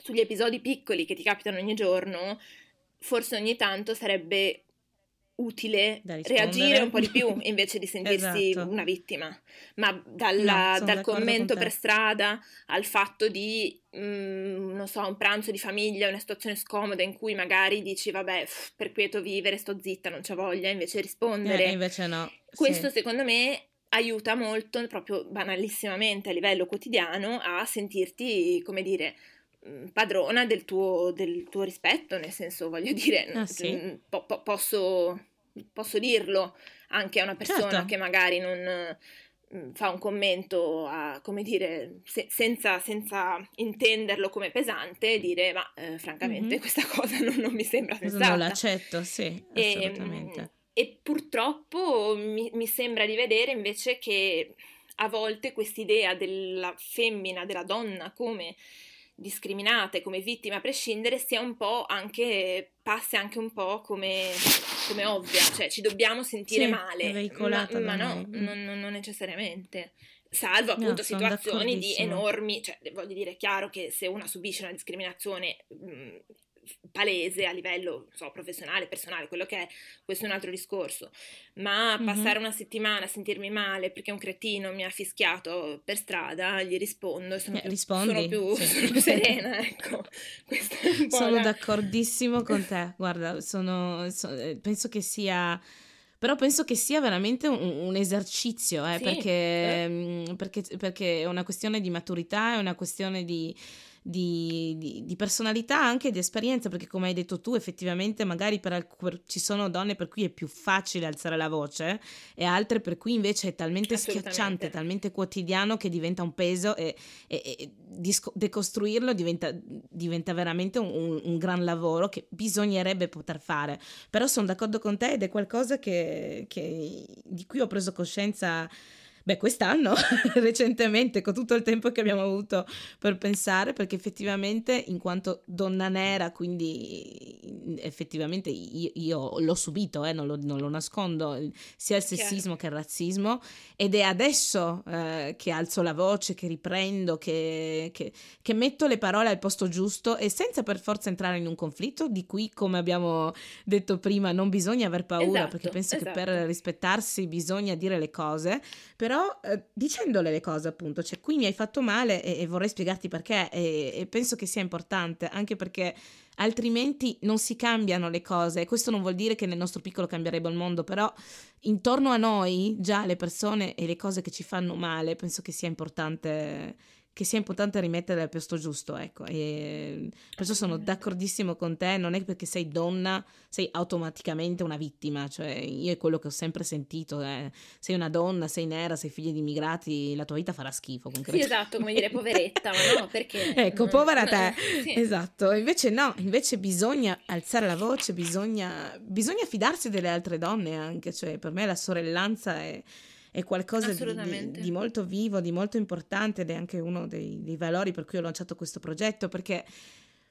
sugli episodi piccoli che ti capitano ogni giorno, forse ogni tanto sarebbe utile reagire un po' di più invece di sentirsi esatto. una vittima, ma dalla, no, dal commento per strada al fatto di, mh, mm, non so, un pranzo di famiglia, una situazione scomoda in cui magari dici vabbè, pff, per quieto vivere, sto zitta, non c'ho voglia, invece rispondere. Eh, invece no. Questo sì. secondo me aiuta molto, proprio banalissimamente a livello quotidiano, a sentirti, come dire, mm, padrona del tuo, del tuo rispetto, nel senso, voglio dire, ah, sì? po- po- posso posso dirlo anche a una persona Certo. che magari non mm, fa un commento a, come dire, se- senza, senza intenderlo come pesante, dire ma eh, francamente Mhm. questa cosa non, non mi sembra sensata. non l'accetto, sì, E, assolutamente. e purtroppo mi, mi sembra di vedere invece che a volte quest'idea della femmina, della donna come discriminata e come vittima a prescindere sia un po' anche, passi anche un po' come, come ovvia, cioè ci dobbiamo sentire Sì, male, ma, ma no. Mm. non, non- necessariamente. Salvo No, appunto sono situazioni di enormi, cioè voglio dire, è chiaro che se una subisce una discriminazione mh, palese a livello so, professionale, personale, quello che è, questo è un altro discorso. Ma Mhm. passare una settimana a sentirmi male perché un cretino mi ha fischiato per strada, gli rispondo sono, Eh, più, rispondi, sono più, sì. sono più serena, ecco. Sono la- d'accordissimo con te, guarda, sono, so- eh, penso che sia, però penso che sia veramente un, un esercizio, eh, Sì, perché, eh. perché, perché è una questione di maturità, è una questione di, di- di- di personalità, anche di esperienza, perché come hai detto tu, effettivamente magari per alc- ci sono donne per cui è più facile alzare la voce e altre per cui invece è talmente schiacciante, talmente quotidiano che diventa un peso e, e- e disco- decostruirlo diventa, diventa veramente un, un- un gran lavoro che bisognerebbe poter fare. Però sono d'accordo con te ed è qualcosa che, che- di cui ho preso coscienza. Beh, quest'anno, recentemente, con tutto il tempo che abbiamo avuto per pensare, perché effettivamente, in quanto donna nera, quindi effettivamente io, io l'ho subito, eh, non, lo, non lo nascondo, sia il Chiaro. sessismo che il razzismo, ed è adesso eh, che alzo la voce, che riprendo, che, che- che metto le parole al posto giusto e senza per forza entrare in un conflitto di cui, come abbiamo detto prima, non bisogna aver paura, Esatto, perché penso che per esatto. rispettarsi bisogna dire le cose, però eh, dicendole le cose appunto, cioè qui mi hai fatto male e, e vorrei spiegarti perché e, e penso che sia importante, anche perché altrimenti non si cambiano le cose. Questo non vuol dire che nel nostro piccolo cambierebbe il mondo, però intorno a noi già le persone e le cose che ci fanno male, penso che sia importante che sia importante rimettere al posto giusto, ecco, e perciò sono d'accordissimo con te, non è perché sei donna sei automaticamente una vittima, cioè io è quello che ho sempre sentito, eh. sei una donna, sei nera, sei figlia di immigrati, la tua vita farà schifo Sì, esatto, come dire poveretta, ma no, perché... Ecco, povera te. sì. Esatto, invece no, invece bisogna alzare la voce, bisogna, bisogna fidarsi delle altre donne anche, cioè per me la sorellanza è, è qualcosa di, di- di molto vivo, di molto importante ed è anche uno dei, dei valori per cui ho lanciato questo progetto, perché,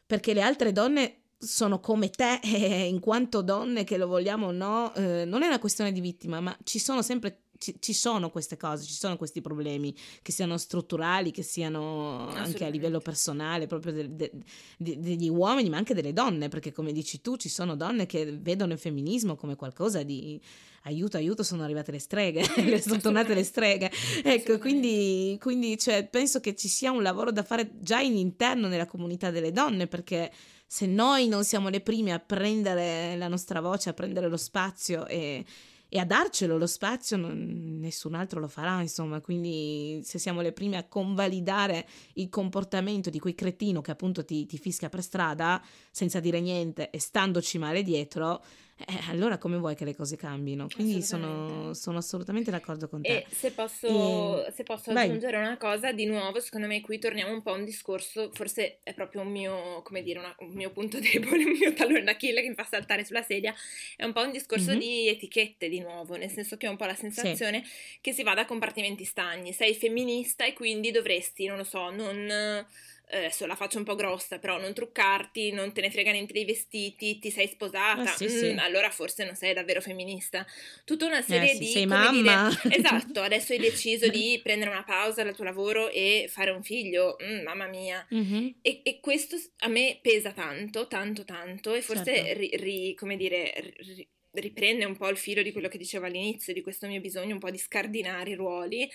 perché le altre donne sono come te, e in quanto donne che lo vogliamo o no, eh, non è una questione di vittima, ma ci sono sempre... Ci, ci sono queste cose, ci sono questi problemi, che siano strutturali, che siano anche a livello personale, proprio del- de- de- degli uomini, ma anche delle donne, perché come dici tu, ci sono donne che vedono il femminismo come qualcosa di aiuto, aiuto, sono arrivate le streghe, le sono tornate le streghe. Ecco, quindi, quindi cioè, penso che ci sia un lavoro da fare già in interno nella comunità delle donne, perché se noi non siamo le prime a prendere la nostra voce, a prendere lo spazio e, e a darcelo lo spazio, non- nessun altro lo farà, insomma. Quindi se siamo le prime a convalidare il comportamento di quel cretino che appunto ti, ti fischia per strada senza dire niente e standoci male dietro, eh, allora come vuoi che le cose cambino? Quindi sono, Assolutamente. sono assolutamente d'accordo con te. E se posso, E- se posso aggiungere una cosa, di nuovo, secondo me qui torniamo un po' a un discorso, forse è proprio un mio, come dire, una- un mio punto debole, un mio tallone d'Achille che mi fa saltare sulla sedia, è un po' un discorso Mhm. di etichette di nuovo, nel senso che ho un po' la sensazione che si vada a compartimenti stagni, sei femminista e quindi dovresti, non lo so, non... eh, Adesso la faccio un po' grossa, però non truccarti, non te ne frega niente dei vestiti, ti sei sposata, Ah, sì, mm, sì. allora forse non sei davvero femminista. Tutta una serie Eh, sì, di sei come dire, mamma. Esatto, adesso hai deciso di prendere una pausa dal tuo lavoro e fare un figlio, Mm, mamma mia. Mhm. E, e questo a me pesa tanto, tanto, tanto e forse, Certo. ri- ri- come dire, ri- riprende un po' il filo di quello che dicevo all'inizio, di questo mio bisogno un po' di scardinare i ruoli,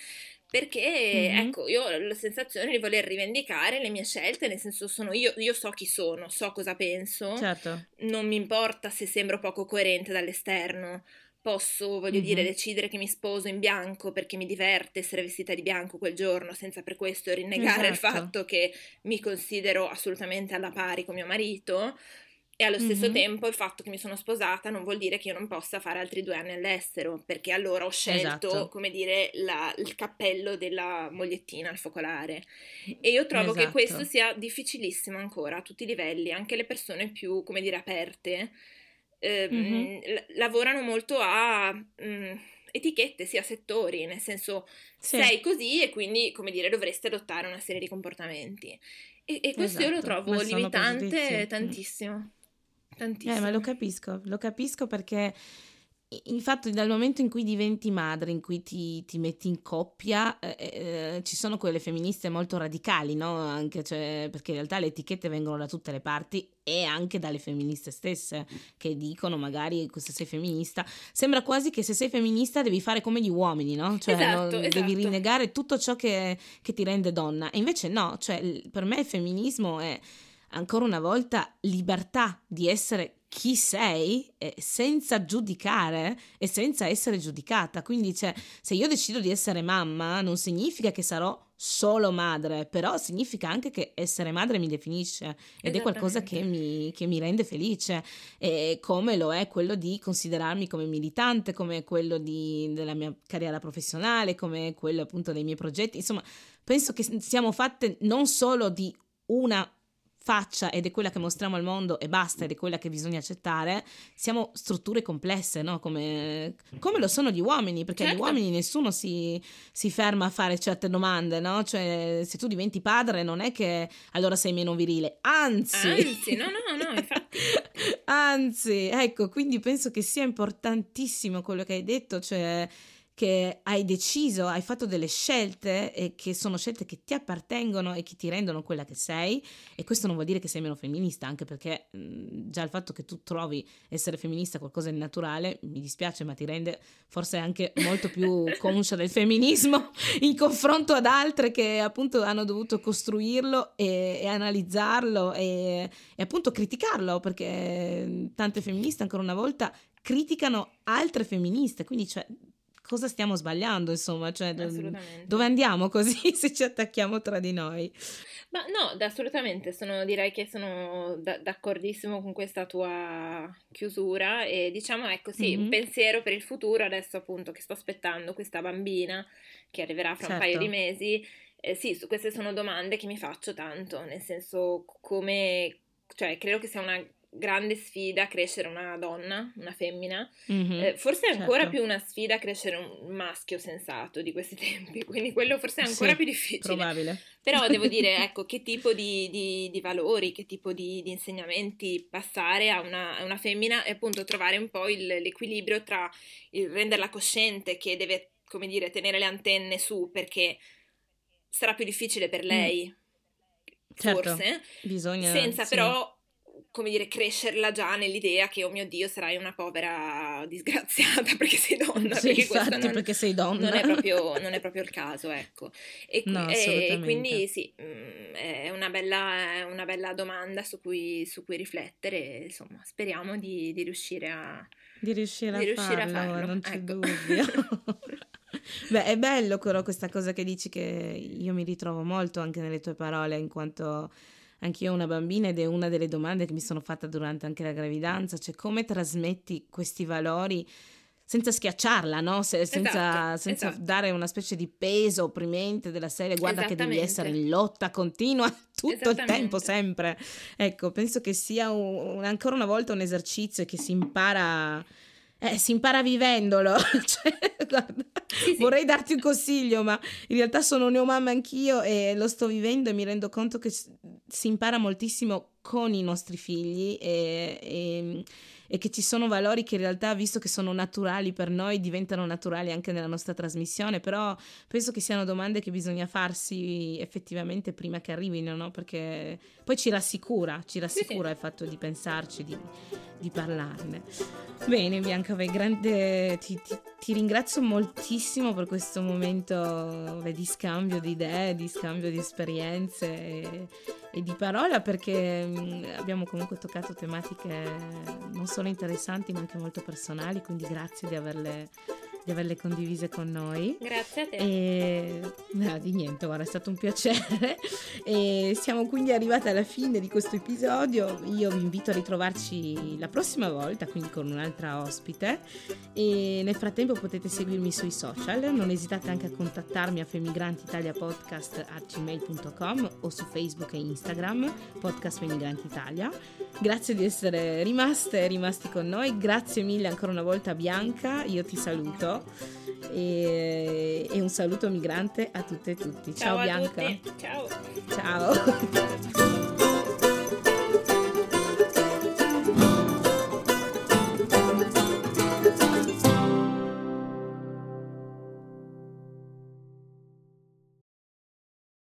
perché Mhm. ecco, io ho la sensazione di voler rivendicare le mie scelte, nel senso sono io, io so chi sono, so cosa penso, Certo. non mi importa se sembro poco coerente dall'esterno. Posso, voglio dire, Mhm. decidere che mi sposo in bianco perché mi diverte essere vestita di bianco quel giorno, senza per questo rinnegare il Esatto. fatto che mi considero assolutamente alla pari con mio marito. E allo stesso mm-hmm. tempo il fatto che mi sono sposata non vuol dire che io non possa fare altri due anni all'estero, perché allora ho scelto, esatto. come dire, la, il cappello della mogliettina al focolare. E io trovo esatto. che questo sia difficilissimo ancora a tutti i livelli, anche le persone più, come dire, aperte. Eh, mm-hmm. l- lavorano molto a mh, mm, etichette, sia settori, nel senso sì. sei così e quindi, come dire, dovresti adottare una serie di comportamenti. E, e questo esatto. io lo esatto. trovo limitante tantissimo. Tantissimo. Eh, ma lo capisco, lo capisco perché Infatti, dal momento in cui diventi madre, in cui ti, ti metti in coppia, eh, eh, ci sono quelle femministe molto radicali, no? Anche, cioè, perché in realtà le etichette vengono da tutte le parti e anche dalle femministe stesse, che dicono magari se sei femminista. Sembra quasi che se sei femminista devi fare come gli uomini, no? Cioè, esatto, esatto. devi rinnegare tutto ciò che, che ti rende donna. E invece no, cioè, per me il femminismo è ancora una volta libertà di essere chi sei eh, senza giudicare e senza essere giudicata. Quindi, cioè, se io decido di essere mamma, non significa che sarò solo madre, però significa anche che essere madre mi definisce ed è qualcosa che mi, che mi, rende felice, e come lo è quello di considerarmi come militante, come quello di, della mia carriera professionale, come quello appunto dei miei progetti. Insomma, penso che siamo fatte non solo di una faccia ed è quella che mostriamo al mondo e basta ed è quella che bisogna accettare, siamo strutture complesse, no? come, come lo sono gli uomini, perché certo. gli uomini nessuno si, si, ferma a fare certe domande, no? Cioè, se tu diventi padre non è che allora sei meno virile, anzi... Anzi, no, no, no, infatti... anzi, ecco, quindi penso che sia importantissimo quello che hai detto, cioè che hai deciso, hai fatto delle scelte e che sono scelte che ti appartengono e che ti rendono quella che sei. E questo non vuol dire che sei meno femminista, anche perché mh, già il fatto che tu trovi essere femminista qualcosa di naturale, mi dispiace, ma ti rende forse anche molto più conscia del femminismo in confronto ad altre che appunto hanno dovuto costruirlo e, e analizzarlo e, e appunto criticarlo, perché tante femministe ancora una volta criticano altre femministe, quindi cioè cosa stiamo sbagliando, insomma, cioè, dove andiamo così se ci attacchiamo tra di noi? Ma no, assolutamente, sono, direi che sono d- d'accordissimo con questa tua chiusura e diciamo, ecco, sì, mm-hmm. un pensiero per il futuro, adesso appunto che sto aspettando questa bambina che arriverà fra certo. un paio di certo. mesi, eh, sì, queste sono domande che mi faccio tanto, nel senso come, cioè, credo che sia una grande sfida crescere una donna, una femmina, mm-hmm, eh, forse è ancora certo. più una sfida crescere un maschio sensato di questi tempi, quindi quello forse è ancora sì, più difficile. Probabile. Però devo dire, ecco, che tipo di, di, di valori, che tipo di, di, insegnamenti passare a una, a una, femmina e appunto trovare un po' il, l'equilibrio tra il renderla cosciente che deve, come dire, tenere le antenne su perché sarà più difficile per mm. lei. Mm. Certo, forse, bisogna, senza sì. però come dire, crescerla già nell'idea che, oh mio Dio, sarai una povera disgraziata perché sei donna. Sì, perché infatti, non, perché sei donna. Non è proprio, non è proprio il caso, ecco. E, no, e quindi sì, mm, è una bella, è una bella domanda su cui, su cui, riflettere. Insomma, speriamo di, di riuscire a... Di riuscire, di a, riuscire farlo, a, farlo, non c'è ecco. dubbio. Beh, è bello però questa cosa che dici che io mi ritrovo molto anche nelle tue parole, in quanto Anch'io ho una bambina ed è una delle domande che mi sono fatta durante anche la gravidanza, cioè come trasmetti questi valori senza schiacciarla, no? Se, senza, esatto, senza esatto. dare una specie di peso opprimente della serie, guarda che devi essere in lotta continua tutto il tempo, sempre. Ecco, penso che sia un, ancora una volta un esercizio che si impara eh, si impara vivendolo. cioè, guarda, sì, sì. Vorrei darti un consiglio, ma in realtà sono neomamma anch'io e lo sto vivendo e mi rendo conto che si impara moltissimo con i nostri figli e, e e che ci sono valori che in realtà, visto che sono naturali per noi, diventano naturali anche nella nostra trasmissione, però penso che siano domande che bisogna farsi effettivamente prima che arrivino, no? Perché poi ci rassicura, ci rassicura il fatto di pensarci, di, di parlarne. Bene Bianca, beh, grande, ti, ti, ti, ringrazio moltissimo per questo momento beh, di scambio di idee, di scambio di esperienze e, e di parola perché mh, abbiamo comunque toccato tematiche non solo interessanti ma anche molto personali, quindi grazie di averle, di averle condivise con noi. Grazie a te. E... No, di niente, guarda, è stato un piacere. e siamo quindi arrivati alla fine di questo episodio. Io vi invito a ritrovarci la prossima volta, quindi con un'altra ospite. E nel frattempo potete seguirmi sui social. Non esitate anche a contattarmi a femigrantitaliapodcast.gmail.com o su Facebook e Instagram, Podcast Femigranti Italia. Grazie di essere rimaste e rimasti con noi. Grazie mille ancora una volta Bianca. Io ti saluto e, e un saluto migrante a tutte e tutti. Ciao, Ciao Bianca. Ciao. Ciao.